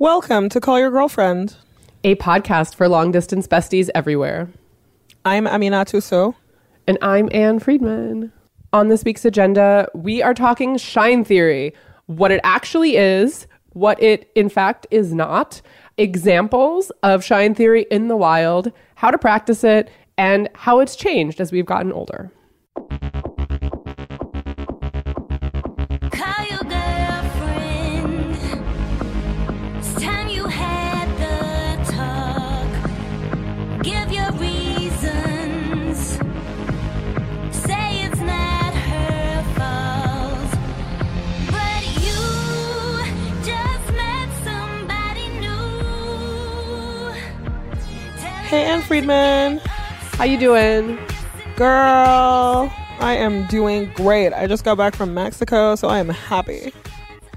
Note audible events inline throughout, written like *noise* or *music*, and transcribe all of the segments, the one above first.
Welcome to Call Your Girlfriend. a podcast for long distance besties everywhere. I'm Aminatou Sow. And I'm Ann Friedman. On this week's agenda, we are talking shine theory what it actually is, what it in fact is not, examples of shine theory in the wild, how to practice it, and how it's changed as we've gotten older. Hey, Ann Friedman. How you doing? Girl, I am doing great. I just got back from Mexico, so I am happy.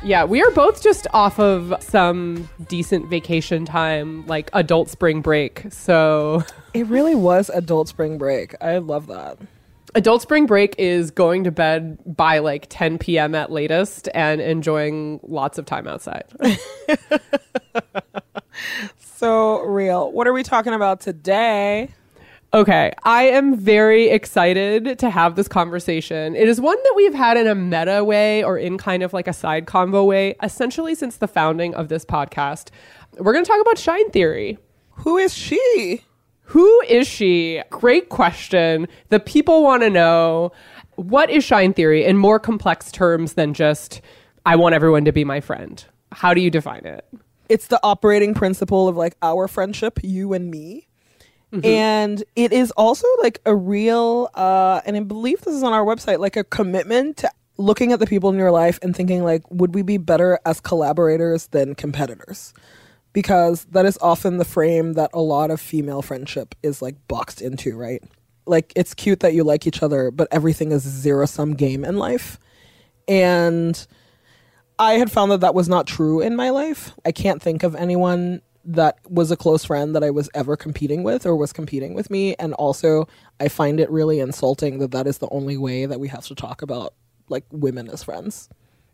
Yeah, we are both just off of some decent vacation time, like adult spring break. So, It really was adult spring break. I love that. adult spring break is going to bed by like 10 p.m. at latest and enjoying lots of time outside. *laughs* So real. What are we talking about today? Okay, I am very excited to have this conversation. It is one that we've had in a meta way or in kind of like a side convo way, essentially since the founding of this podcast. We're going to talk about shine theory. Who is she? Who is she? Great question. The people want to know what is shine theory in more complex terms than just, I want everyone to be my friend. How do you define it? It's the operating principle of like our friendship, you and me. And it is also like a real, uh, and I believe this is on our website, like a commitment to looking at the people in your life and thinking like, would we be better as collaborators than competitors? Because that is often the frame that a lot of female friendship is like boxed into, right? Like it's cute that you like each other, but everything is zero sum game in life. And I had found that that was not true in my life. I can't think of anyone that was a close friend that I was ever competing with or was competing with me. And also, I find it really insulting that that is the only way that we have to talk about like women as friends.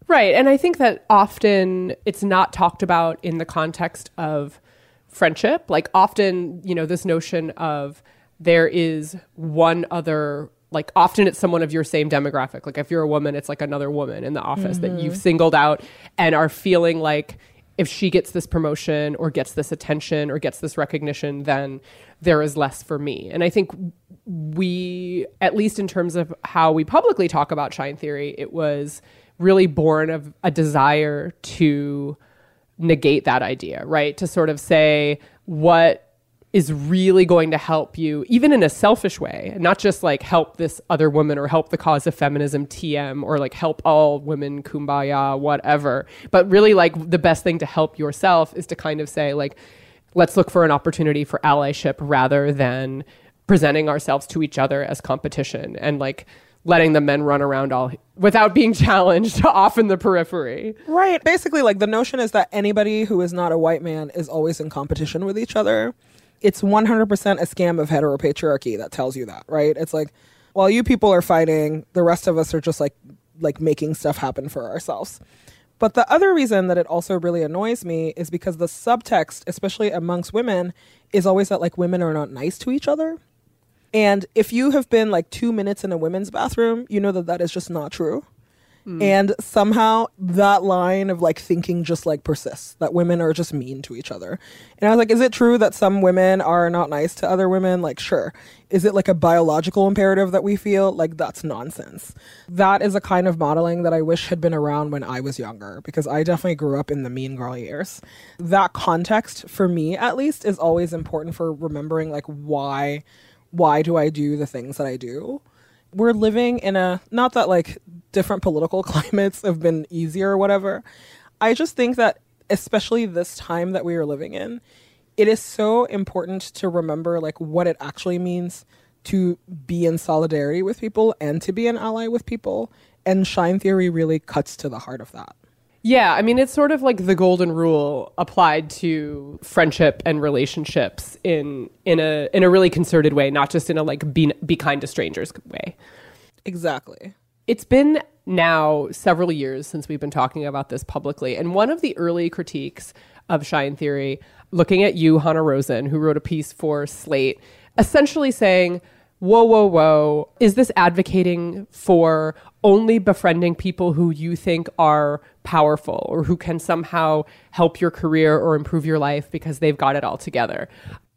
Right. And I think that often it's not talked about in the context of friendship. Like, often, you know, this notion of there is one other, like, often it's someone of your same demographic. Like, if you're a woman, it's like another woman in the office that you've mm-hmm. singled out and are feeling like if she gets this promotion or gets this attention or gets this recognition, then there is less for me. And I think we, at least in terms of how we publicly talk about shine theory, it was really born of a desire to negate that idea, right? To sort of say what is really going to help you, even in a selfish way, not just like help this other woman or help the cause of feminism TM or like help all women kumbaya, whatever. But really, like the best thing to help yourself is to kind of say, like, let's look for an opportunity for allyship rather than presenting ourselves to each other as competition and like letting the men run around all without being *laughs* challenged off in the periphery. Right. Basically, like the notion is that anybody who is not a white man is always in competition with each other. It's 100% a scam of heteropatriarchy that tells you that, right? It's like, while you people are fighting, the rest of us are just like like making stuff happen for ourselves. But the other reason that it also really annoys me is because the subtext, especially amongst women, is always that like women are not nice to each other. And if you have been like two minutes in a women's bathroom, you know that that is just not true. Mm. And somehow that line of like thinking just like persists that women are just mean to each other. And I was like, is it true that some women are not nice to other women? Like, sure. Is it like a biological imperative that we feel? Like, that's nonsense. That is a kind of modeling that I wish had been around when I was younger because I definitely grew up in the mean girl years. That context, for me at least, is always important for remembering like why why do I do the things that I do? We're living in a not that like different political *laughs* climates have been easier or whatever. I just think that especially this time that we are living in, it is so important to remember like what it actually means to be in solidarity with people and to be an ally with people. And shine theory really cuts to the heart of that. Yeah, I mean it's sort of like the golden rule applied to friendship and relationships in in a in a really concerted way, not just in a like be be kind to strangers way. Exactly. It's been now several years since we've been talking about this publicly, and one of the early critiques of Shine Theory, looking at you, Hanna Rosin, who wrote a piece for Slate, essentially saying, whoa, whoa, whoa, is this advocating for only befriending people who you think are powerful or who can somehow help your career or improve your life because they've got it all together?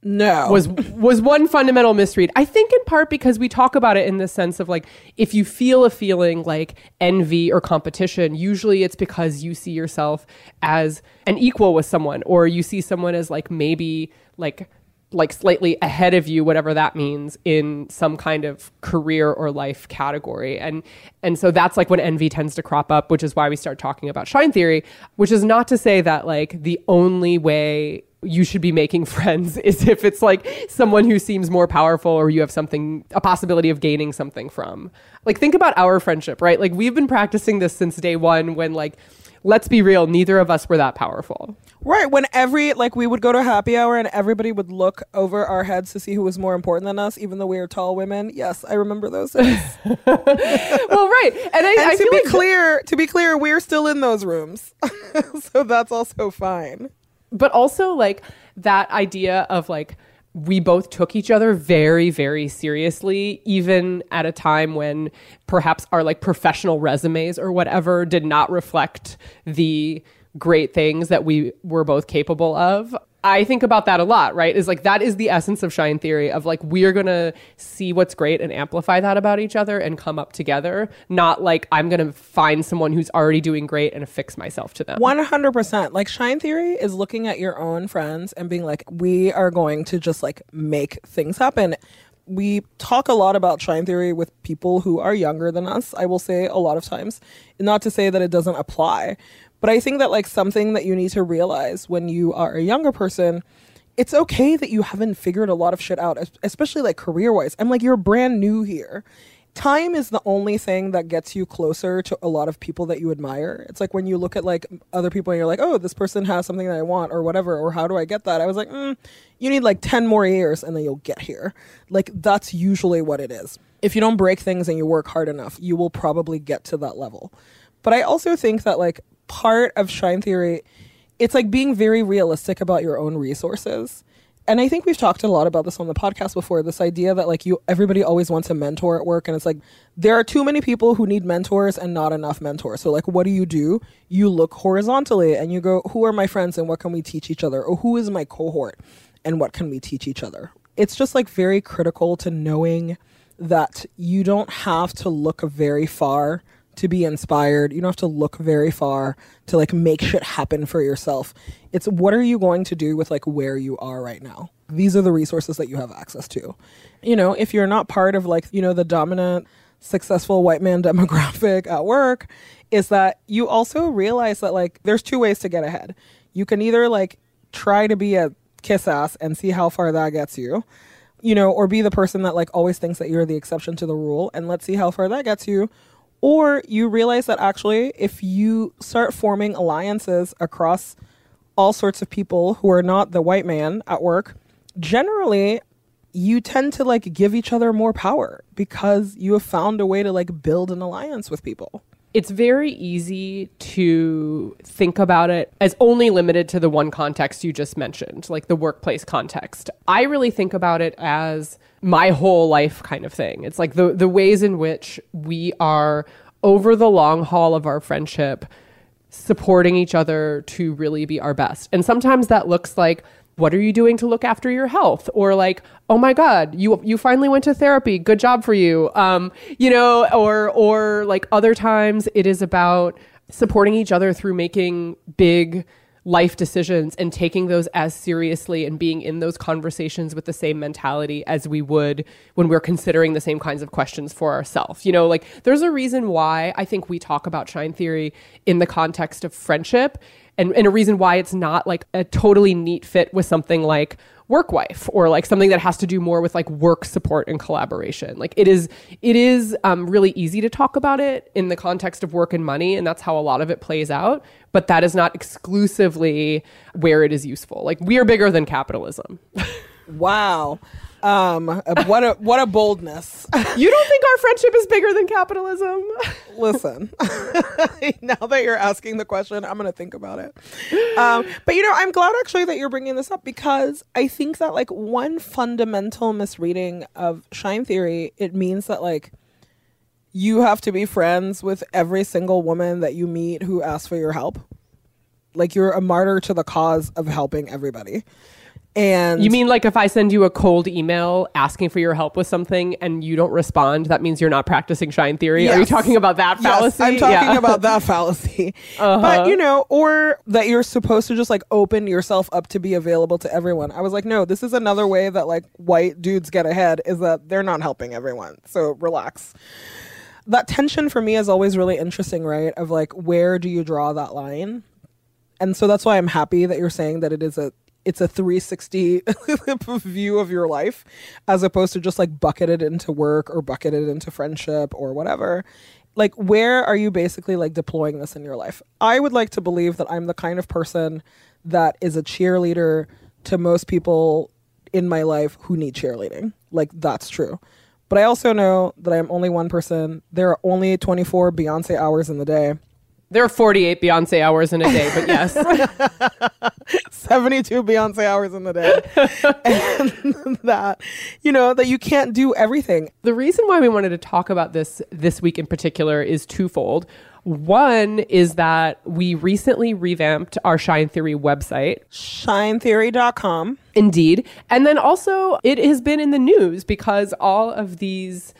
No. was was one fundamental misread. I think in part because we talk about it in the sense of like if you feel a feeling like envy or competition, usually it's because you see yourself as an equal with someone or you see someone as like maybe like like slightly ahead of you whatever that means in some kind of career or life category. And and so that's like when envy tends to crop up which is why we start talking about shine theory which is not to say that like the only way you should be making *laughs* friends is if it's like someone who seems more powerful or you have something a possibility of gaining something from. Like think about our friendship right? Like we've been practicing this since day one when like let's be real neither of us were that powerful Right. When every, like, we would go to happy hour and everybody would look over our heads to see who was more important than us, even though we were tall women. Yes, I remember those days. *laughs* well right and i, and I to be like clear, to be clear, we're still in those rooms. *laughs* so that's also fine. but also like that idea of like we both took each other very very seriously even at a time when perhaps our like professional resumes or whatever did not reflect the great things that we were both capable of i think about that a lot right is like that is the essence of shine theory of like we're gonna see what's great and amplify that about each other and come up together not like i'm gonna find someone who's already doing great and affix myself to them 100%. Like, Shine Theory is looking at your own friends and being like, we are going to just like make things happen. We talk a lot about Shine Theory with people who are younger than us, I will say a lot of times. Not to say that it doesn't apply, but I think that like something that you need to realize when you are a younger person it's okay that you haven't figured a lot of shit out, especially like career wise. I'm like, you're brand new here. Time is the only thing that gets you closer to a lot of people that you admire. It's like when you look at like other people and you're like, oh, this person has something that I want or whatever, or how do I get that? I was like, mm, you need like 10 more years and then you'll get here. Like, that's usually what it is. If you don't break things and you work hard enough, you will probably get to that level. But I also think that like part of Shine Theory it's like being very realistic about your own resources. And I think we've talked a lot about this on the podcast before. This idea that like you, everybody always wants a mentor at work, and it's like there are too many people who need mentors and not enough mentors. So like, what do you do? You look horizontally and you go, who are my friends and what can we teach each other, or who is my cohort and what can we teach each other? It's just like very critical to knowing that you don't have to look very far to be inspired. You don't have to look very far to like make shit happen for yourself. It's what are you going to do with like where you are right now? These are the resources that you have access to. You know, if you're not part of like, you know, the dominant successful white man *laughs* demographic at work, is that you also realize that like there's two ways to get ahead. You can either like try to be a kiss ass and see how far that gets you you know, or be the person that like always thinks that you're the exception to the rule and let's see how far that gets you. Or you realize that actually, if you start forming alliances across all sorts of people who are not the white man at work, generally you tend to like give each other more power because you have found a way to like build an alliance with people. It's very easy to think about it as only limited to the one context you just mentioned, like the workplace context. I really think about it as my whole life kind of thing. It's like the the ways in which we are over the long haul of our friendship supporting each other to really be our best. And sometimes that looks like what are you doing to look after your health? Or like oh my god you you finally went to therapy. Good job for you. Um you know or or like other times it is about supporting each other through making big life decisions and taking those as seriously and being in those conversations with the same mentality as we would when we're considering the same kinds of questions for ourselves. You know, like there's a reason why I think we talk about shine theory in the context of friendship and, and a reason why it's not like a totally neat fit with something like work wife or like something that has to do more with like work support and collaboration. Like it is it is um, really easy to talk about it in the context of work and money and that's how a lot of it plays out but that is not exclusively where it is useful. Like we are bigger than capitalism. *laughs* Wow. Um, what a what a boldness. *laughs* You don't think our friendship is bigger than capitalism? Listen, *laughs* *laughs* now that you're asking the question, I'm gonna think about it. Um, but you know, I'm glad actually that you're bringing this up because I think that like one fundamental misreading of Shine Theory, it means that like you have to be friends with every single woman that you meet who asks for your help. Like you're a martyr to the cause of helping everybody. And You mean like if I send you a cold email asking for your help with something and you don't respond, that means you're not practicing shine theory? Are you talking about that Yes, fallacy? I'm talking Yeah. about that *laughs* fallacy. Uh-huh. But you know, or that you're supposed to just like open yourself up to be available to everyone. I was like, no, this is another way that like white dudes get ahead is that they're not helping everyone. So relax. That tension for me is always really interesting, right? Of like where do you draw that line? And so that's why I'm happy that you're saying that it is a it's a 360 *laughs* view of your life as opposed to just like bucketed into work or bucketed into friendship or whatever. Like where are you basically like deploying this in your life? I would like to believe that I'm the kind of person that is a cheerleader to most people in my life who need cheerleading. Like that's true. But I also know that I'm only one person. There are only 24 Beyonce hours in the day. There are 48 Beyonce hours in a day, but yes. *laughs* 72 Beyonce hours in the day. *laughs* and that, you know, that you can't do everything. the reason why we wanted to talk about this this week in particular is twofold. One is that we recently revamped our Shine Theory website. Shinetheory.com. Indeed. And then also, it has been in the news because all of these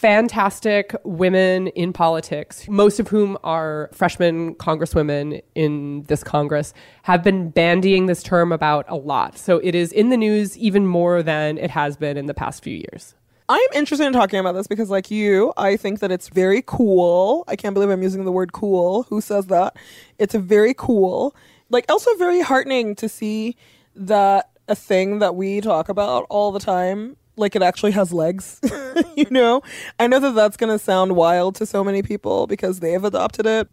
fantastic women in politics, most of whom are freshman congresswomen in this Congress, have been bandying this term about a lot. So it is in the news even more than it has been in the past few years. I'm interested in talking about this because, like you, I think that it's very cool. I can't believe I'm using the word cool. Who says that? It's very cool, like also very heartening to see that a thing that we talk about all the time, like it actually has legs. *laughs* you know, I know that that's going to sound wild to so many people because they've adopted it.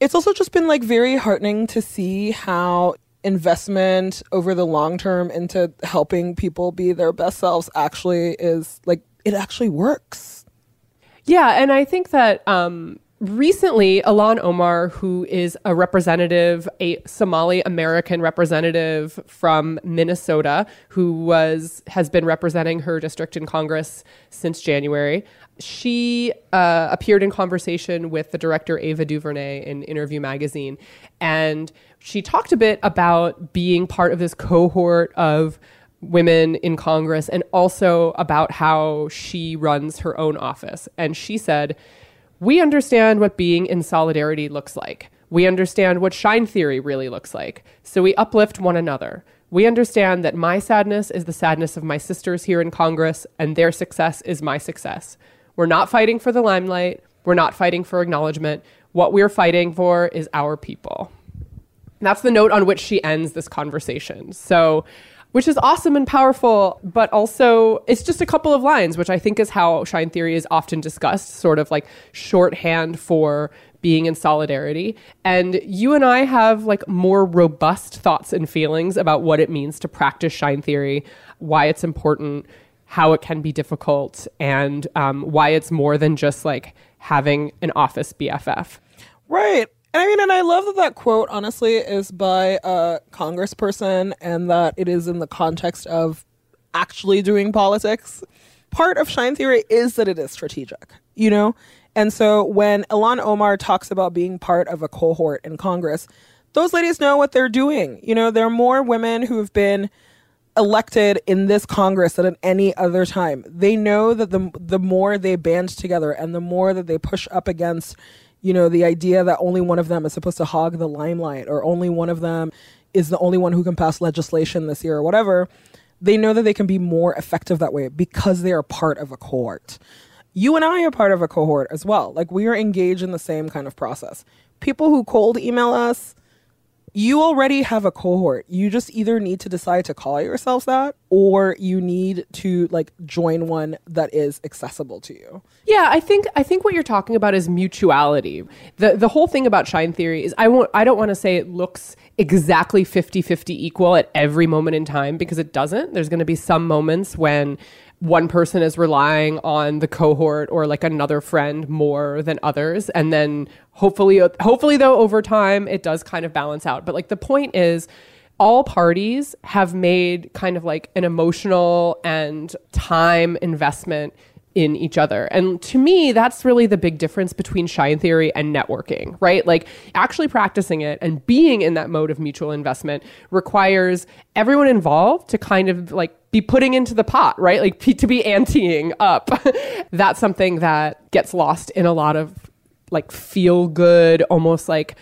It's also just been like very heartening to see how investment over the long term into helping people be their best selves actually is like it actually works. Yeah, and I think that um, recently, Ilhan Omar, who is a representative, a Somali American representative from Minnesota, who was has been representing her district in Congress since January. She uh, appeared in conversation with the director Ava DuVernay in Interview Magazine, and she talked a bit about being part of this cohort of women in Congress and also about how she runs her own office. And she said, We understand what being in solidarity looks like. We understand what shine theory really looks like. So we uplift one another. We understand that my sadness is the sadness of my sisters here in Congress, and their success is my success. We're not fighting for the limelight. We're not fighting for acknowledgement. What we're fighting for is our people. That's the note on which she ends this conversation. So, which is awesome and powerful, but also it's just a couple of lines, which I think is how Shine Theory is often discussed, sort of like shorthand for being in solidarity. And you and I have like more robust thoughts and feelings about what it means to practice Shine Theory, why it's important, how it can be difficult, and um, why it's more than just like having an office BFF. Right. And I mean, and I love that that quote, honestly, is by a congressperson and that it is in the context of actually doing politics. Part of Shine Theory is that it is strategic, you know? And so when Ilhan Omar talks about being part of a cohort in Congress, those ladies know what they're doing. You know, there are more women who have been elected in this Congress than at any other time. They know that the the more they band together and the more that they push up against, you know, the idea that only one of them is supposed to hog the limelight or only one of them is the only one who can pass legislation this year or whatever. They know that they can be more effective that way because they are part of a cohort. You and I are part of a cohort as well. Like we are engaged in the same kind of process. People who cold email us, you already have a cohort. You just either need to decide to call yourselves that or you need to like join one that is accessible to you. Yeah, I think I think what you're talking about is mutuality. The the whole thing about shine theory is I won't I don't want to say it looks exactly 50-50 equal at every moment in time because it doesn't. There's going to be some moments when one person is relying on the cohort or like another friend more than others and then hopefully hopefully though over time it does kind of balance out. But like the point is all parties have made kind of like an emotional and time investment in each other. And to me, that's really the big difference between shine theory and networking, right? Like actually practicing it and being in that mode of mutual investment requires everyone involved to kind of like be putting into the pot, right? Like p- to be anteing up. *laughs* that's something that gets lost in a lot of like feel good, almost like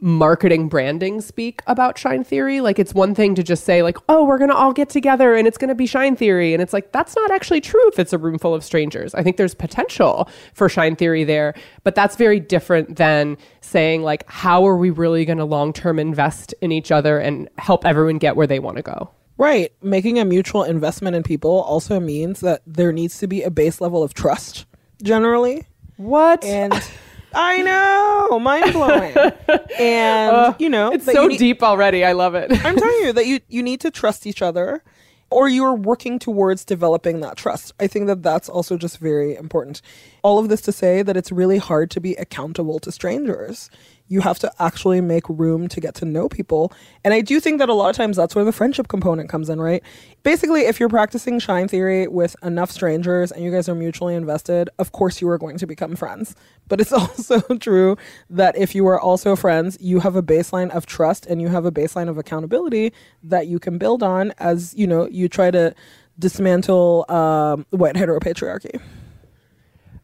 marketing branding speak about shine theory like it's one thing to just say like oh we're going to all get together and it's going to be shine theory and it's like that's not actually true if it's a room full of strangers i think there's potential for shine theory there but that's very different than saying like how are we really going to long term invest in each other and help everyone get where they want to go Right. Making a mutual investment in people also means that there needs to be a base level of trust generally. what And *laughs* I know, mind blowing. *laughs* And you know, it's so need- deep already i love it I'm telling you *laughs* that you you need to trust each other or you're working towards developing that trust. I think that that's also just very important. All of this to say that it's really hard to be accountable to strangers. You have to actually make room to get to know people. And I do think that a lot of times that's where the friendship component comes in, right? Basically, if you're practicing shine theory with enough strangers and you guys are mutually invested, of course you are going to become friends. But it's *laughs* also true that if you are also friends, you have a baseline of trust and you have a baseline of accountability that you can build on as, you know, you try to dismantle um, white heteropatriarchy.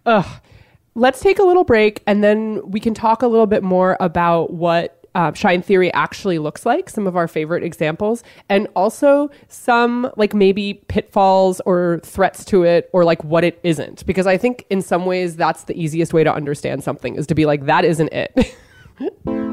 Ugh. Let's take a little break and then we can talk a little bit more about what uh, shine theory actually looks like, some of our favorite examples, and also some like maybe pitfalls or threats to it or like what it isn't. Because I think in some ways that's the easiest way to understand something is to be like, that isn't it. *laughs*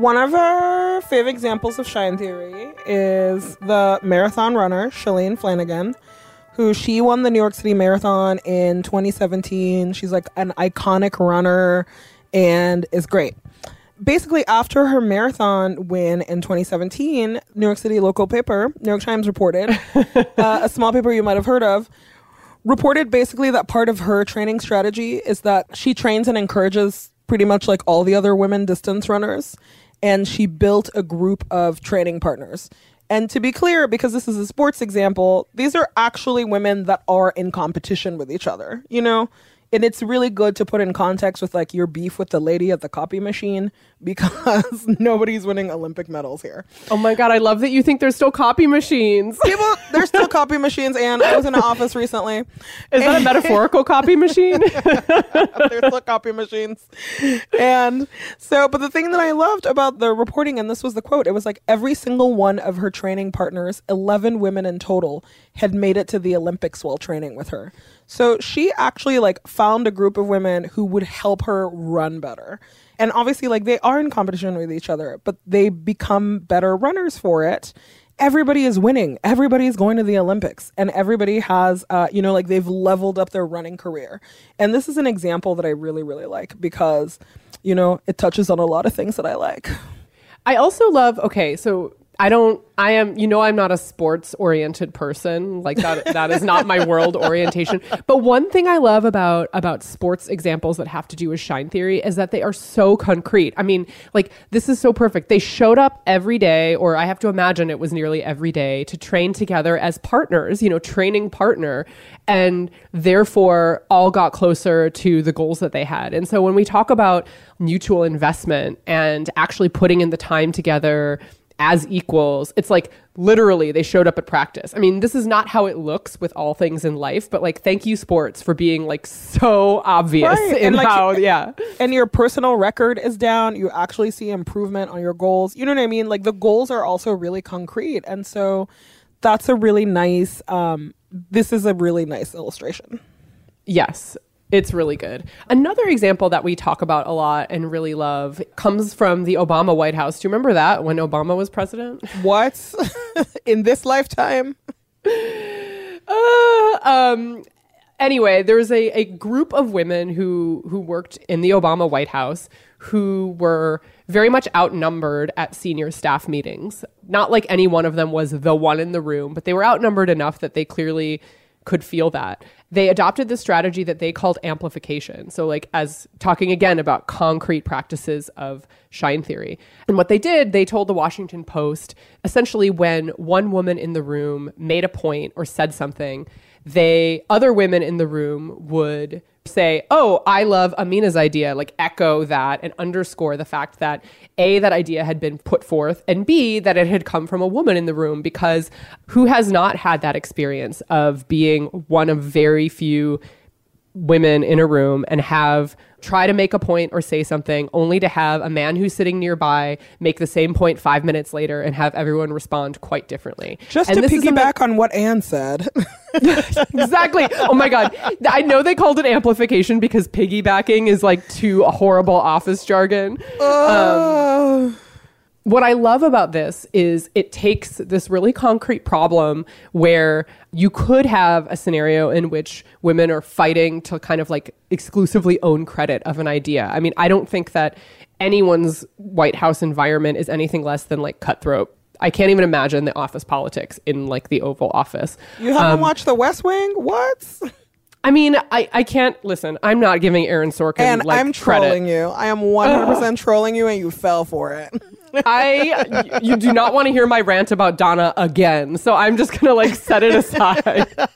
one of our favorite examples of Shine Theory is the marathon runner, Shalane Flanagan, who she won the New York City Marathon in 2017. She's like an iconic runner and is great. Basically, after her marathon win in 2017, New York City local paper, New York Times reported, *laughs* uh, a small paper you might have heard of, reported basically that part of her training strategy is that she trains and encourages pretty much like all the other women distance runners and she built a group of training partners. And to be clear because this is a sports example these are actually women that are in competition with each other you know and it's really good to put in context with like your beef with the lady at the copy machine *laughs* because nobody's winning olympic medals here oh my God, I love that you think there's still copy machines. people there's still *laughs* copy machines and i was in an office recently Is that a metaphorical copy machine? *laughs* There's still copy machines. And so, but the thing that I loved about the reporting, and this was the quote, it was like every single one of her training partners, 11 women in total, had made it to the Olympics while training with her. So she actually like found a group of women who would help her run better. And obviously, like they are in competition with each other, but they become better runners for it everybody is winning. Everybody is going to the Olympics, and everybody has, uh, you know, like they've leveled up their running career. And this is an example that I really, really like because, you know, it touches on a lot of things that I like. I also love, okay, so I don't I am you know I'm not a sports oriented person. Like that that is not my world orientation. But one thing I love about about sports examples that have to do with shine theory is that they are so concrete. I mean, like this is so perfect. They showed up every day or I have to imagine it was nearly every day to train together as partners, you know, training partner and therefore all got closer to the goals that they had. And so when we talk about mutual investment and actually putting in the time together as equals. It's like literally they showed up at practice. I mean, this is not how it looks with all things in life, but like thank you sports for being like so obvious Right, in and, like, how yeah. and your personal record is down, you actually see improvement on your goals. You know what I mean? Like the goals are also really concrete. And so that's a really nice um this is a really nice illustration. Yes. It's really good. Another example that we talk about a lot and really love comes from the Obama White House. Do you remember that when Obama was president? *laughs* What in this lifetime? Uh, um, anyway, there was a, a group of women who who worked in the Obama White House who were very much outnumbered at senior staff meetings. Not like any one of them was the one in the room, but they were outnumbered enough that they clearly could feel that. They adopted this strategy that they called amplification. So, like, as talking again about concrete practices of shine theory. And what they did, they told the Washington Post essentially when one woman in the room made a point or said something, they other women in the room would say, "Oh, I love Amina's idea," like echo that and underscore the fact that A that idea had been put forth and B that it had come from a woman in the room because who has not had that experience of being one of very few women in a room and have try to make a point or say something only to have a man who's sitting nearby make the same point 5 minutes later and have everyone respond quite differently. Just And to this is a me- piggyback on what Ann said. *laughs* *laughs* exactly. Oh my god. I know they called it amplification because piggybacking is like too horrible office jargon. Uh, What I love about this is it takes this really concrete problem where you could have a scenario in which women are fighting to kind of like exclusively own credit of an idea. I mean, I don't think that anyone's White House environment is anything less than like cutthroat. I can't even imagine the office politics in like the Oval Office. you haven't um, watched The West Wing? What? I mean, I, I can't listen. I'm not giving Aaron Sorkin And like I'm credit. trolling you. I am 100% *laughs* trolling you, and you fell for it. *laughs* I you do not want to hear my rant about Donna again, so I'm just gonna like set it aside. *laughs*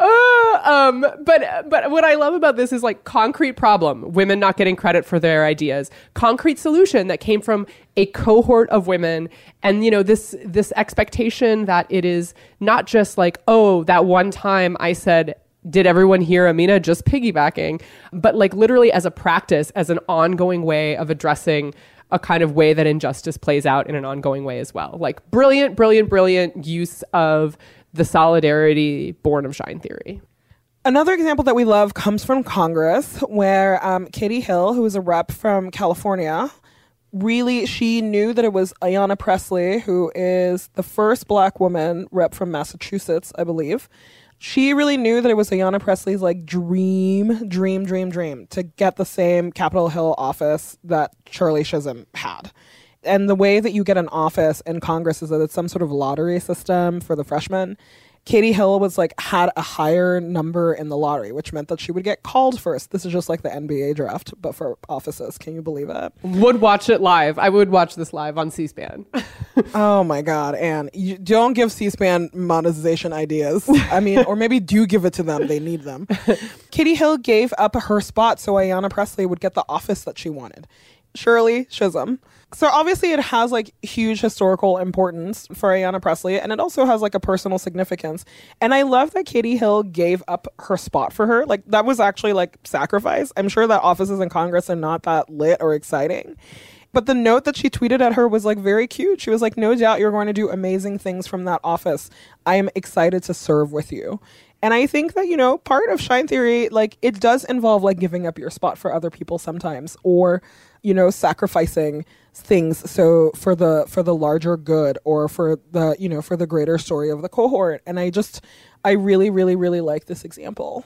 Uh, um, but but what I love about this is like concrete problem: women not getting credit for their ideas. Concrete solution that came from a cohort of women, and you know this this expectation that it is not just like oh that one time I said did everyone hear Amina just piggybacking? But like literally as a practice, as an ongoing way of addressing a kind of way that injustice plays out in an ongoing way as well. Like brilliant, brilliant, brilliant use of the solidarity born of shine theory. Another example that we love comes from Congress, where um, Katie Hill, who is a rep from California, really she knew that it was Ayanna Pressley, who is the first black woman rep from Massachusetts, I believe. She really knew that it was Ayanna Pressley's like dream, dream, dream, dream to get the same Capitol Hill office that Shirley Chisholm had. And the way that you get an office in Congress is that it's some sort of lottery system for the freshmen. Katie Hill was like had a higher number in the lottery, which meant that she would get called first. This is just like the NBA draft, but for offices. Can you believe it? Would watch it live. I would watch this live on C-SPAN. *laughs* Oh my God, Ann. You don't give C SPAN monetization ideas. I mean, or maybe do give it to them. They need them. *laughs* Katie Hill gave up her spot so Ayanna Pressley would get the office that she wanted. Shirley Chisholm. So obviously it has like huge historical importance for Ayanna Pressley and it also has like a personal significance. And I love that Katie Hill gave up her spot for her. Like that was actually like sacrifice. I'm sure that offices in Congress are not that lit or exciting. But the note that she tweeted at her was like very cute. She was like, No doubt you're going to do amazing things from that office. I am excited to serve with you. And I think that, you know, part of Shine Theory, like, it does involve like giving up your spot for other people sometimes or, you know, sacrificing things so for the for the larger good or for the you know for the greater story of the cohort and i just i really really really like this example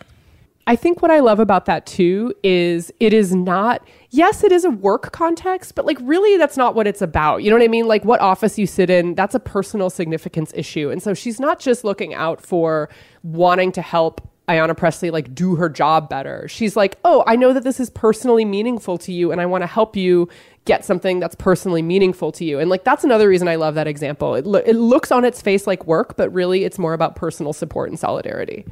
I think what I love about that too is it is not, yes, it is a work context, but like really that's not what it's about. You know what I mean? Like what office you sit in, that's a personal significance issue. And so she's not just looking out for wanting to help Ayanna Pressley like do her job better. She's like, "Oh, I know that this is personally meaningful to you and I want to help you get something that's personally meaningful to you." And like that's another reason I love that example. It, lo- it looks on its face like work, but really it's more about personal support and solidarity.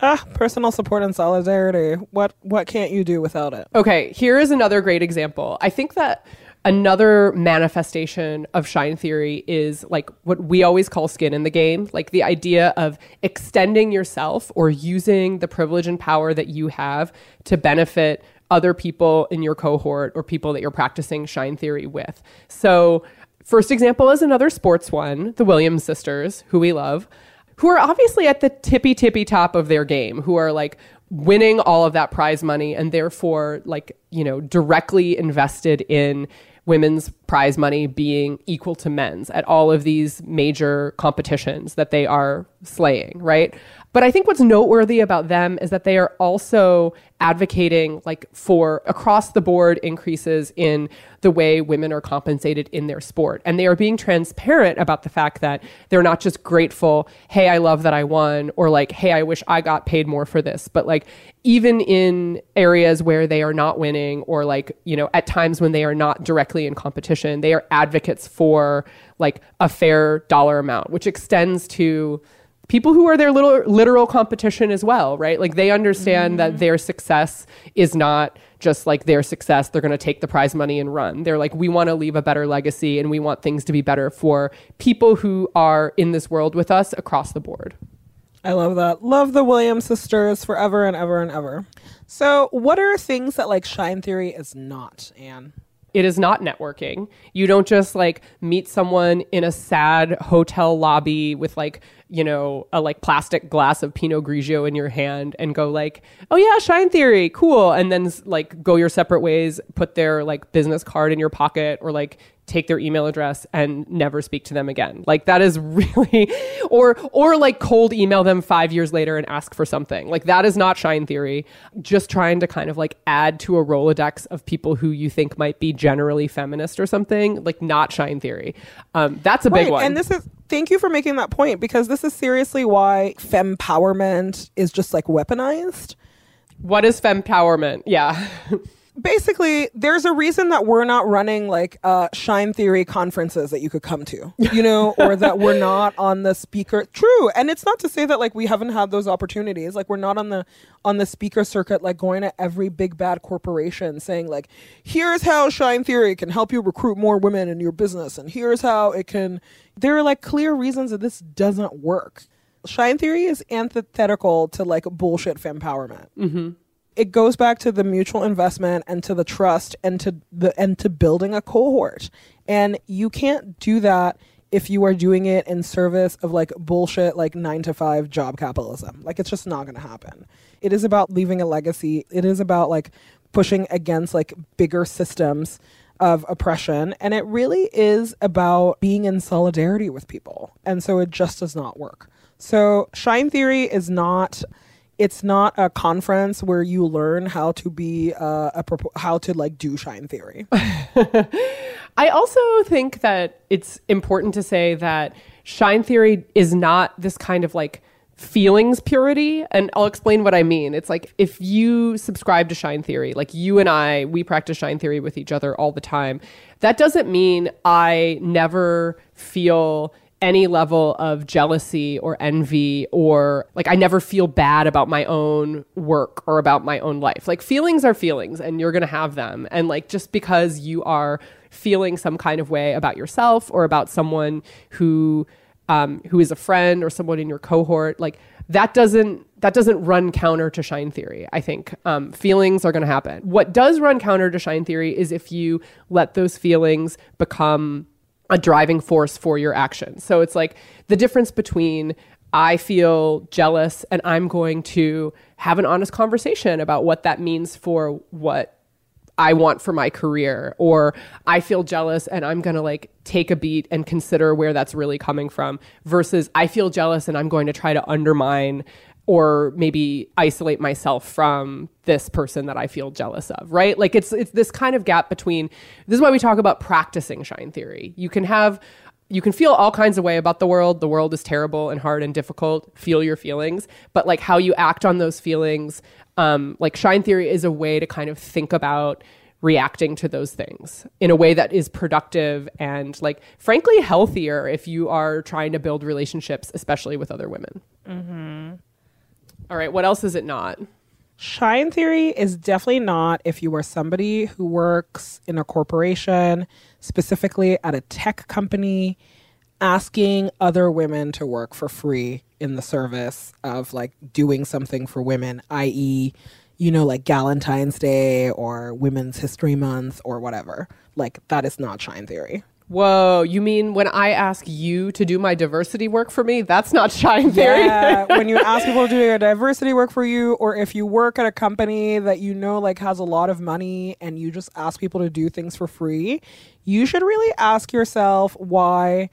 Ah, personal support and solidarity. What what can't you do without it? Okay, here is another great example. I think that another manifestation of shine theory is like what we always call skin in the game, like the idea of extending yourself or using the privilege and power that you have to benefit other people in your cohort or people that you're practicing shine theory with. So, first example is another sports one, the Williams sisters, who we love who are obviously at the tippy tippy top of their game, who are like winning all of that prize money and therefore like, you know, directly invested in women's prize money being equal to men's at all of these major competitions that they are slaying, right? But I think what's noteworthy about them is that they are also advocating like for across the board increases in the way women are compensated in their sport. And they are being transparent about the fact that they're not just grateful, hey, I love that I won, or like, hey, I wish I got paid more for this. But like even in areas where they are not winning, or like, you know, at times when they are not directly in competition, they are advocates for like a fair dollar amount, which extends to people who are their little literal competition as well, right? Like they understand that mm-hmm. their success is not just like their success. They're going to take the prize money and run. They're like, we want to leave a better legacy and we want things to be better for people who are in this world with us across the board. I love that. Love the Williams sisters forever and ever and ever. So, what are things that like Shine Theory is not, Ann? It is not networking. You don't just like meet someone in a sad hotel lobby with like, you know, a like plastic glass of Pinot Grigio in your hand and go like, "Oh yeah, Shine Theory, cool." And then like go your separate ways, put their like business card in your pocket or like take their email address and never speak to them again. Like that is *laughs* really or or like cold email them 5 years later and ask for something. Like that is not shine theory. Just trying to kind of like add to a Rolodex of people who you think might be generally feminist or something, like not shine theory. Um, that's a big one. And this is thank you for making that point because this is seriously why fempowerment is just like weaponized. what is fempowerment? Yeah. *laughs* basically there's a reason that we're not running like uh shine theory conferences that you could come to you know or that we're not on the speaker true and it's not to say that like we haven't had those opportunities like we're not on the on the speaker circuit like going to every big bad corporation saying like here's how shine theory can help you recruit more women in your business and here's how it can there are like clear reasons that this doesn't work. Shine theory is antithetical to like bullshit fempowerment it goes back to the mutual investment and to the trust and to the and to building a cohort. And you can't do that if you are doing it in service of like bullshit like 9 to 5 job capitalism. Like it's just not going to happen. It is about leaving a legacy. It is about like pushing against like bigger systems of oppression. And it really is about being in solidarity with people. And so it just does not work. So shine theory is not it's not a conference where you learn how to be uh, a propo- how to like do shine theory. *laughs* I also think that it's important to say that shine theory is not this kind of like feelings purity and I'll explain what I mean. It's like if you subscribe to shine theory, like you and I, we practice shine theory with each other all the time. That doesn't mean I never feel any level of jealousy or envy or like I never feel bad about my own work or about my own life. Like feelings are feelings and you're going to have them. And like just because you are feeling some kind of way about yourself or about someone who um, who is a friend or someone in your cohort, like that doesn't that doesn't run counter to shine theory. I think um, feelings are going to happen. What does run counter to shine theory is if you let those feelings become a driving force for your action. So it's like the difference between I feel jealous and I'm going to have an honest conversation about what that means for what I want for my career, or I feel jealous and I'm going to like take a beat and consider where that's really coming from, versus I feel jealous and I'm going to try to undermine or maybe isolate myself from this person that I feel jealous of, right? Like it's it's this kind of gap between this is why we talk about practicing shine theory. You can have you can feel all kinds of way about the world. The world is terrible and hard and difficult. Feel your feelings, but like how you act on those feelings, um, like shine theory is a way to kind of think about reacting to those things in a way that is productive and like frankly healthier if you are trying to build relationships, especially with other women. All right, what else is it not? Shine theory is definitely not if you are somebody who works in a corporation, specifically at a tech company, asking other women to work for free in the service of like doing something for women, i.e., you know, like Galentine's Day or Women's History Month or whatever. Like, that is not shine theory. Whoa, you mean when I ask you to do my diversity work for me? That's not shine theory. Yeah, *laughs* when you ask *laughs* people to do your diversity work for you, or if you work at a company that you know like has a lot of money and you just ask people to do things for free, you should really ask yourself why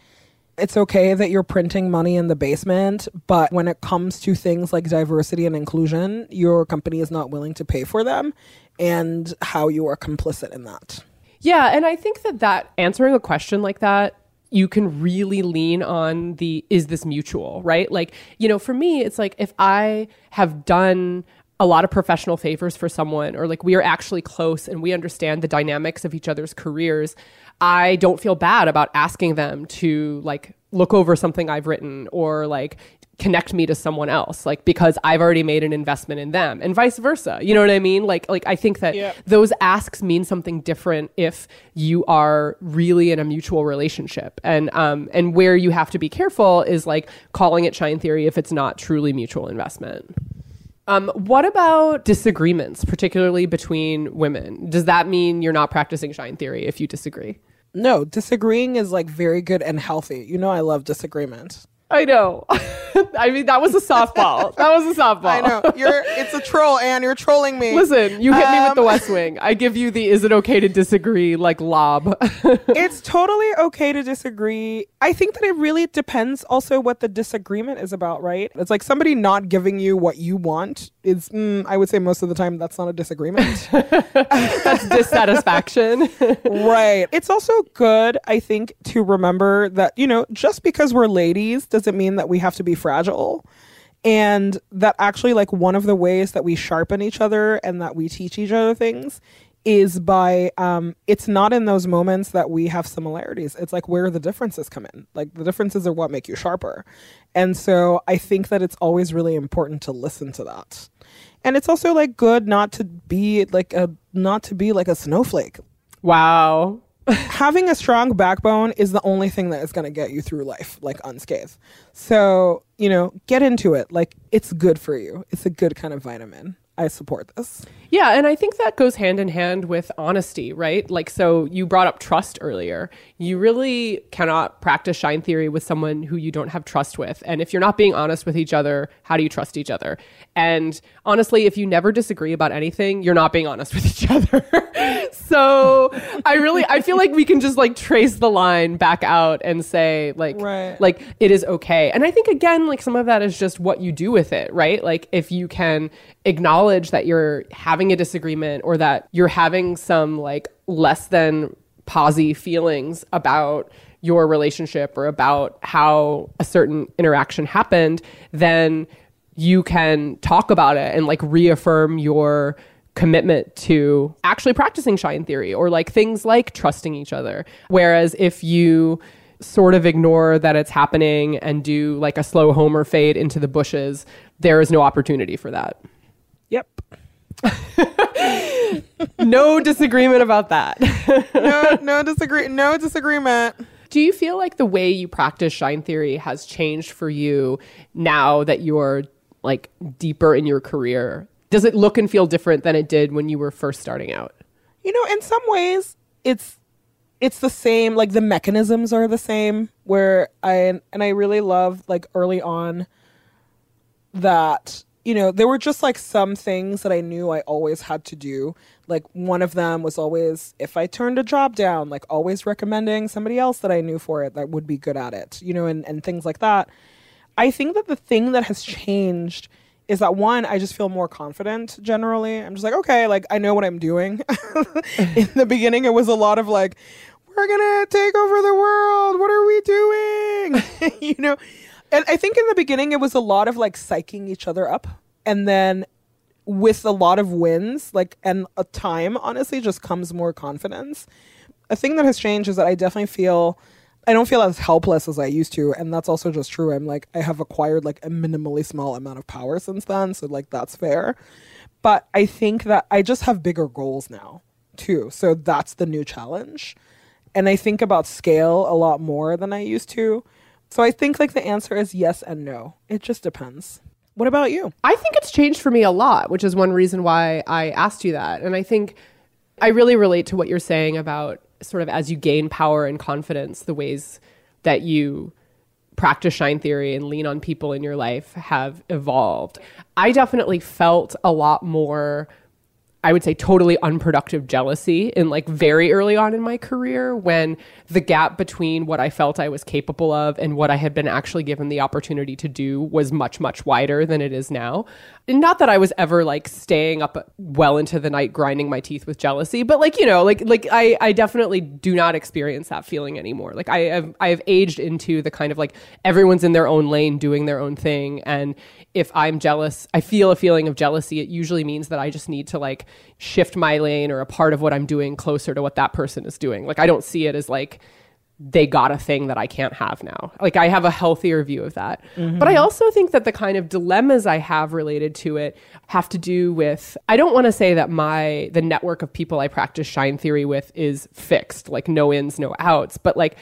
it's okay that you're printing money in the basement, but when it comes to things like diversity and inclusion, your company is not willing to pay for them and how you are complicit in that. Yeah, and I think that that answering a question like that you can really lean on the is this mutual, right? Like, you know, for me it's like if I have done a lot of professional favors for someone or like we are actually close and we understand the dynamics of each other's careers, I don't feel bad about asking them to like look over something I've written or like connect me to someone else like because I've already made an investment in them and vice versa. You know what I mean? Like like I think that Yeah. those asks mean something different if you are really in a mutual relationship. And um and where you have to be careful is like calling it shine theory if it's not truly mutual investment. Um, what about disagreements, particularly between women? Does that mean you're not practicing shine theory if you disagree? No, disagreeing is like very good and healthy. You know, I love disagreement. I know. *laughs* I mean, that was a softball. that was a softball. I know you're. It's a troll, and you're trolling me. Listen, you hit me with the Um, West Wing. I give you the "Is it okay to disagree?" like lob. *laughs* it's totally okay to disagree. I think that it really depends also what the disagreement is about, right? It's like somebody not giving you what you want is, mm, I would say most of the time, that's not a disagreement. *laughs* That's dissatisfaction. *laughs* right. It's also good, I think, to remember that, you know, just because we're ladies doesn't mean that we have to be fragile. And that actually, like, one of the ways that we sharpen each other and that we teach each other things is by um it's not in those moments that we have similarities it's like where the differences come in like the differences are what make you sharper and so i think that it's always really important to listen to that and it's also like good not to be like a not to be like a snowflake. Wow. *laughs* having a strong backbone is the only thing that is going to get you through life like unscathed. So you know get into it. Like it's good for you. It's a good kind of vitamin i support this Yeah, and I think that goes hand in hand with honesty, right? Like, so you brought up trust earlier. You really cannot practice shine theory with someone who you don't have trust with. And if you're not being honest with each other, how do you trust each other? And honestly, if you never disagree about anything, you're not being honest *laughs* with each other. *laughs* so I really, I feel like we can just like trace the line back out and say, like, Right. like it is okay. And I think again, like some of that is just what you do with it, right? Like if you can acknowledge that you're having a disagreement or that you're having some like less than posy feelings about your relationship or about how a certain interaction happened, then you can talk about it and like reaffirm your commitment to actually practicing shine theory or like things like trusting each other. Whereas if you sort of ignore that it's happening and do like a slow homer fade into the bushes, there is no opportunity for that. Yep *laughs* No disagreement about that. *laughs* no no *laughs* disagree no disagreement Do you feel like the way you practice shine theory has changed for you now that you're like deeper in your career? Does it look and feel different than it did when you were first starting out? you know in some ways it's it's the same like the mechanisms are the same where i and i really love like early on that you know, there were just like some things that I knew I always had to do. Like one of them was always if I turned a job down, like always recommending somebody else that I knew for it that would be good at it, you know, and, and things like that. I think that the thing that has changed is that one, I just feel more confident generally. I'm just like, okay, like I know what I'm doing. *laughs* In the beginning, it was a lot of like, we're gonna take over the world. What are we doing? *laughs* you know, and I think in the beginning it was a lot of like psyching each other up, and then with a lot of wins, like and a time, honestly, just comes more confidence. A thing that has changed is that I definitely feel I don't feel as helpless as I used to, and that's also just true. I'm like I have acquired like a minimally small amount of power since then, so like that's fair. But I think that I just have bigger goals now too, so that's the new challenge. And I think about scale a lot more than I used to. So I think like the answer is yes and no. It just depends. What about you? I think it's changed for me a lot, which is one reason why I asked you that. And I think I really relate to what you're saying about sort of as you gain power and confidence, the ways that you practice shine theory and lean on people in your life have evolved. I definitely felt a lot more I would say totally unproductive jealousy in like very early on in my career when the gap between what I felt I was capable of and what I had been actually given the opportunity to do was much, much wider than it is now. And not that I was ever like staying up well into the night grinding my teeth with jealousy, but like, you know, like like I, I definitely do not experience that feeling anymore. Like I have I have aged into the kind of like everyone's in their own lane doing their own thing. And if I'm jealous, I feel a feeling of jealousy, it usually means that I just need to like shift my lane or a part of what I'm doing closer to what that person is doing. Like I don't see it as like they got a thing that I can't have now. Like I have a healthier view of that. Mm-hmm. But I also think that the kind of dilemmas I have related to it have to do with I don't want to say that my the network of people I practice shine theory with is fixed, like no ins, no outs, but like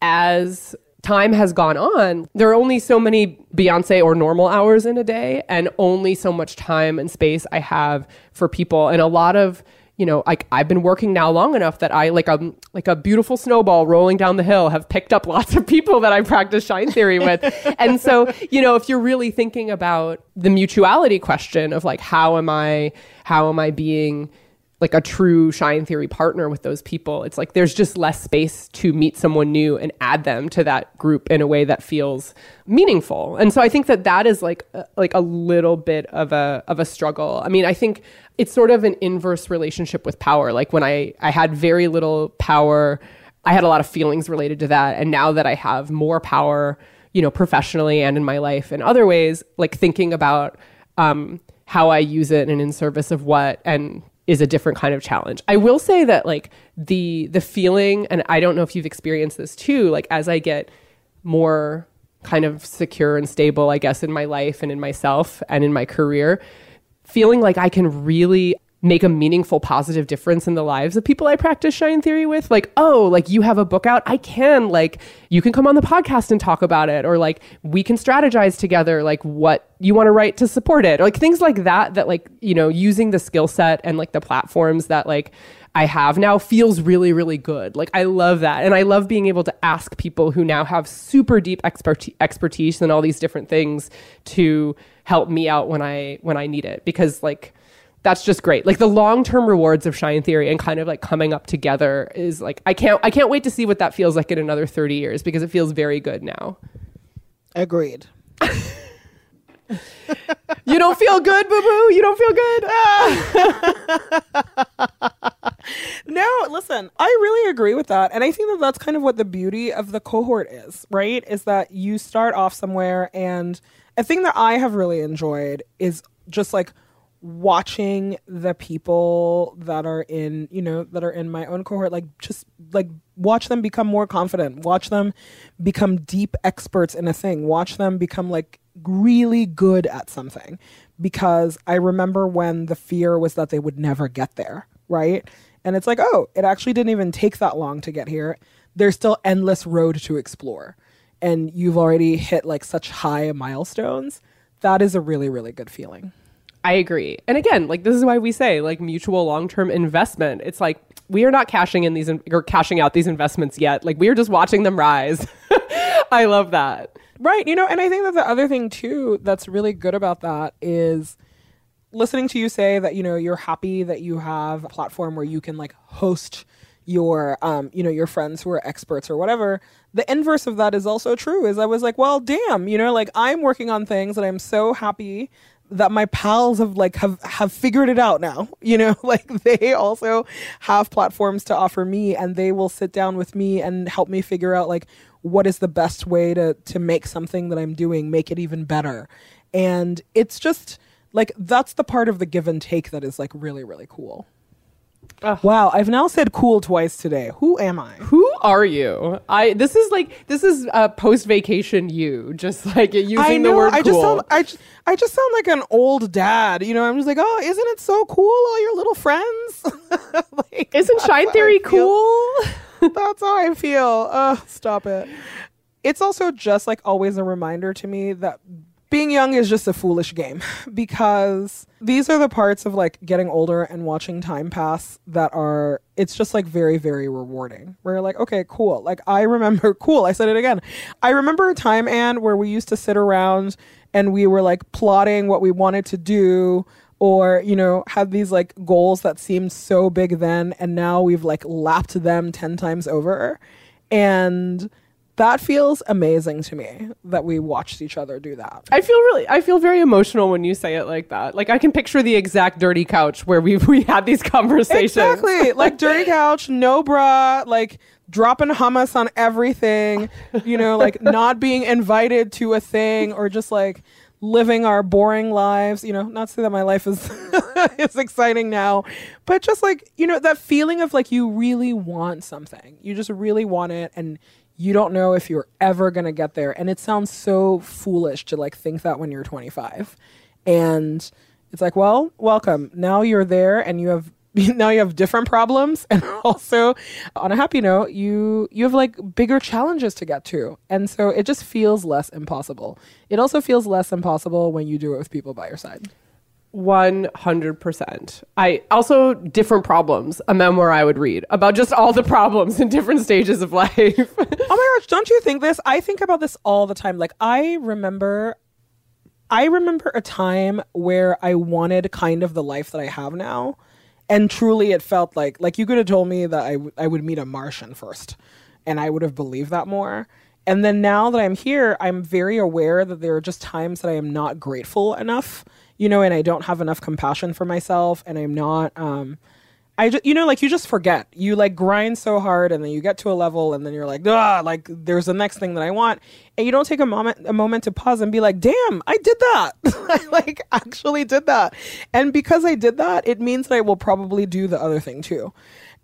as time has gone on, there are only so many Beyonce or normal hours in a day, and only so much time and space I have for people. And a lot of, you know, like I've been working now long enough that I like a like a beautiful snowball rolling down the hill have picked up *laughs* lots of people that I practice shine theory with. *laughs* and so, you know, if you're really thinking about the mutuality question of like how am I how am I being like a true shine theory partner with those people it's like there's just less space to meet someone new and add them to that group in a way that feels meaningful. And so i think that that is like like a little bit of a of a struggle. I mean i think it's sort of an inverse relationship with power. Like when i i had very little power i had a lot of feelings related to that. And now that i have more power you know professionally and in my life in other ways like thinking about um how i use it and in service of what and is a different kind of challenge. I will say that like the the feeling and I don't know if you've experienced this too like as I get more kind of secure and stable I guess in my life and in myself and in my career feeling like I can really make a meaningful positive difference in the lives of people I practice shine theory with like oh like you have a book out I can like you can come on the podcast and talk about it or like we can strategize together like what you want to write to support it or like things like that that like you know using the skill set and like the platforms that like I have now feels really, really good. Like I love that. And I love being able to ask people who now have super deep expertise, expertise in all these different things to help me out when I when I need it. Because like that's just great. Like the long-term rewards of Shine Theory and kind of like coming up together is like I can't I can't wait to see what that feels like in another 30 years because it feels very good now. Agreed. *laughs* You don't feel good, boo boo. You don't feel good. Ah. *laughs* No, listen, I really agree with that. And I think that that's kind of what the beauty of the cohort is, right? Is that you start off somewhere. And a thing that I have really enjoyed is just like watching the people that are in, you know, that are in my own cohort, like just like watch them become more confident, watch them become deep experts in a thing, watch them become like really good at something. Because I remember when the fear was that they would never get there, right? And it's like, oh, it actually didn't even take that long to get here. There's still endless road to explore. And you've already hit like such high milestones. That is a really, really good feeling. I agree. And again, like this is why we say like mutual long-term investment. It's like we are not cashing in these in- or cashing out these investments yet. Like we are just watching them rise. *laughs* I love that. Right. You know, and I think that the other thing too that's really good about that is listening to you say that, you know, you're happy that you have a platform where you can like host your um, you know, your friends who are experts or whatever. The inverse of that is also true. Is I was like, well, damn, you know, like I'm working on things and I'm so happy that my pals have like have have figured it out now *laughs* you know? *laughs* Like they also have platforms to offer me and they will sit down with me and help me figure out like what is the best way to to make something that i'm doing make it even better. And it's just like that's the part of the give and take that is like really really cool wow i've now said cool twice today who am i Who are you? I this is like this is uh, post vacation you just like using I know. the word I cool. just sound. I just, I just sound like an old dad. You know. I'm just like, oh, isn't it so cool? All your little friends. *laughs* like, Isn't Shine Theory cool? *laughs* That's how I feel. Uh, stop it. It's also just like always a reminder to me that being young is just a foolish game *laughs* because these are the parts of like getting older and watching time pass that are it's just like very very rewarding. Where you're like okay cool. Like i remember *laughs* cool i said it again. I remember a time and where we used to sit around and we were like plotting what we wanted to do or you know had these like goals that seemed so big then and now we've like lapped them 10 times over. And that feels amazing to me that we watched each other do that I feel really I feel very emotional when you say it like that. Like I can picture the exact dirty couch where we *laughs* we had these conversations. exactly like dirty *laughs* couch no bra like dropping hummus on everything you know like *laughs* not being invited to a thing or just like living our boring lives you know not to say that my life is is exciting now but just like you know that feeling of like you really want something you just really want it and you don't know if you're ever going to get there. And it sounds so foolish to like think that when you're 25 and it's like well welcome. Now you're there and you have *laughs* now you have different problems. *laughs* And also on a happy note you you have like bigger challenges to get to. And so it just feels less impossible. It also feels less impossible when you do it with people by your side One hundred percent. I also different problems. A memoir I would read about just all the problems in different stages of *laughs* life. oh my gosh don't you think this i think about this all the time like i remember i remember a time where i wanted kind of the life that i have now and truly it felt like like you could have told me that I, w- I would meet a martian first and i would have believed that more and then now that i'm here i'm very aware that there are just times that i am not grateful enough you know and i don't have enough compassion for myself and i'm not um I just, you know, like you just forget. You like grind so hard, and then you get to a level, and then you're like, ah, like there's the next thing that I want, and you don't take a moment, a moment to pause and be like, damn, I did that. I *laughs* like actually did that, and because I did that, it means that I will probably do the other thing too,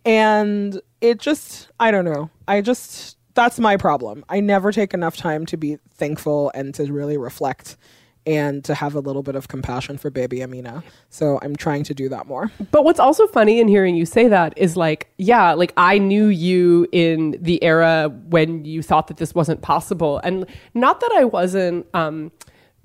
and it just, I don't know, I just that's my problem. I never take enough time to be thankful and to really reflect. And to have a little bit of compassion for baby Amina. So I'm trying to do that more. But what's also funny in hearing you say that is like, yeah, like I knew you in the era when you thought that this wasn't possible. And not that I wasn't, um,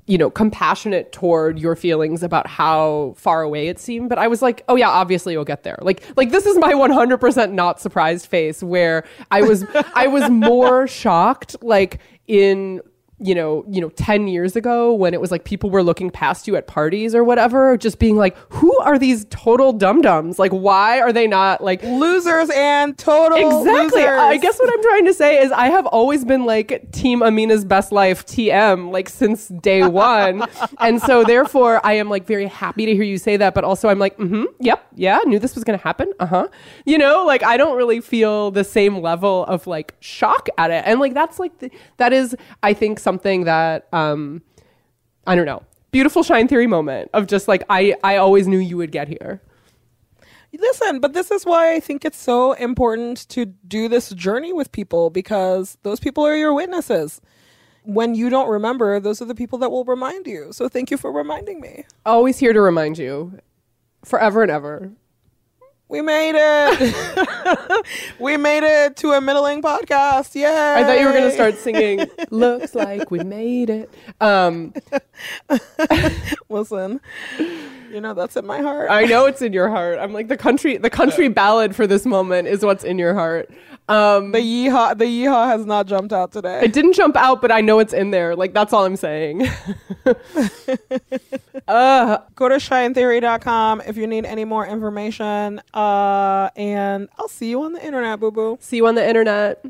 you know, compassionate toward your feelings about how far away it seemed, but I was like, oh yeah, obviously you'll get there. Like, like this is my 100% not surprised face where I was, I was *laughs* more shocked, like in you know, you know, 10 years ago when it was like people were looking past you at parties or whatever, just being like, who are these total dum-dums? Like, why are they not like losers and total losers? Exactly. losers. I guess what I'm trying to say is I have always been like Team Amina's Best Life TM like since day *laughs* one, and so therefore I am like very happy to hear you say that. But also I'm like, mm-hmm, yep, yeah, knew this was gonna happen. Uh huh. You know, like I don't really feel the same level of like shock at it, and like that's like the, that is I think something that um I don't know. Beautiful shine theory moment of just like I I always knew you would get here. Listen, but this is why I think it's so important to do this journey with people because those people are your witnesses. When you don't remember, those are the people that will remind you. So thank you for reminding me. Always here to remind you, forever and ever. We made it. *laughs* we made it to a middling podcast. Yeah. I thought you were going to start singing Looks like we made it. Um *laughs* Listen. You know that's in my heart. I know it's in your heart. I'm like the country the country ballad for this moment is what's in your heart. Um the yeehaw, the yeehaw has not jumped out today. it didn't jump out, but I know it's in there. Like that's all I'm saying. *laughs* uh Go to shinetheory.com if you need any more information. Uh, and I'll see you on the internet, boo boo. see you on the internet.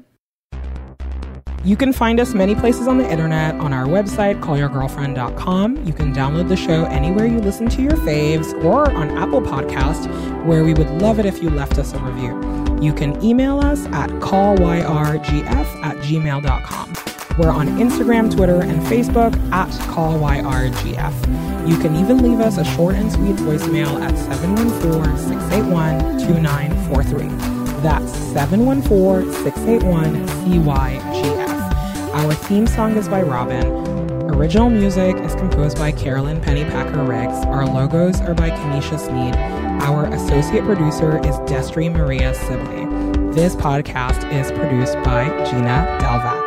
You can find us many places on the internet on our website, callyourgirlfriend.com. You can download the show anywhere you listen to your faves or on Apple Podcast, where we would love it if you left us a review. You can email us at callyrgf at gmail.com. We're on Instagram, Twitter, and Facebook at callyrgf. You can even leave us a short and sweet voicemail at 714 681 2943. That's 714 681 CYGF. Our theme song is by Robyn. Original music is composed by Carolyn Pennypacker Riggs. Our logos are by Kenesha Sneed. Our associate producer is Destry Maria Sibley. This podcast is produced by Gina Delvac.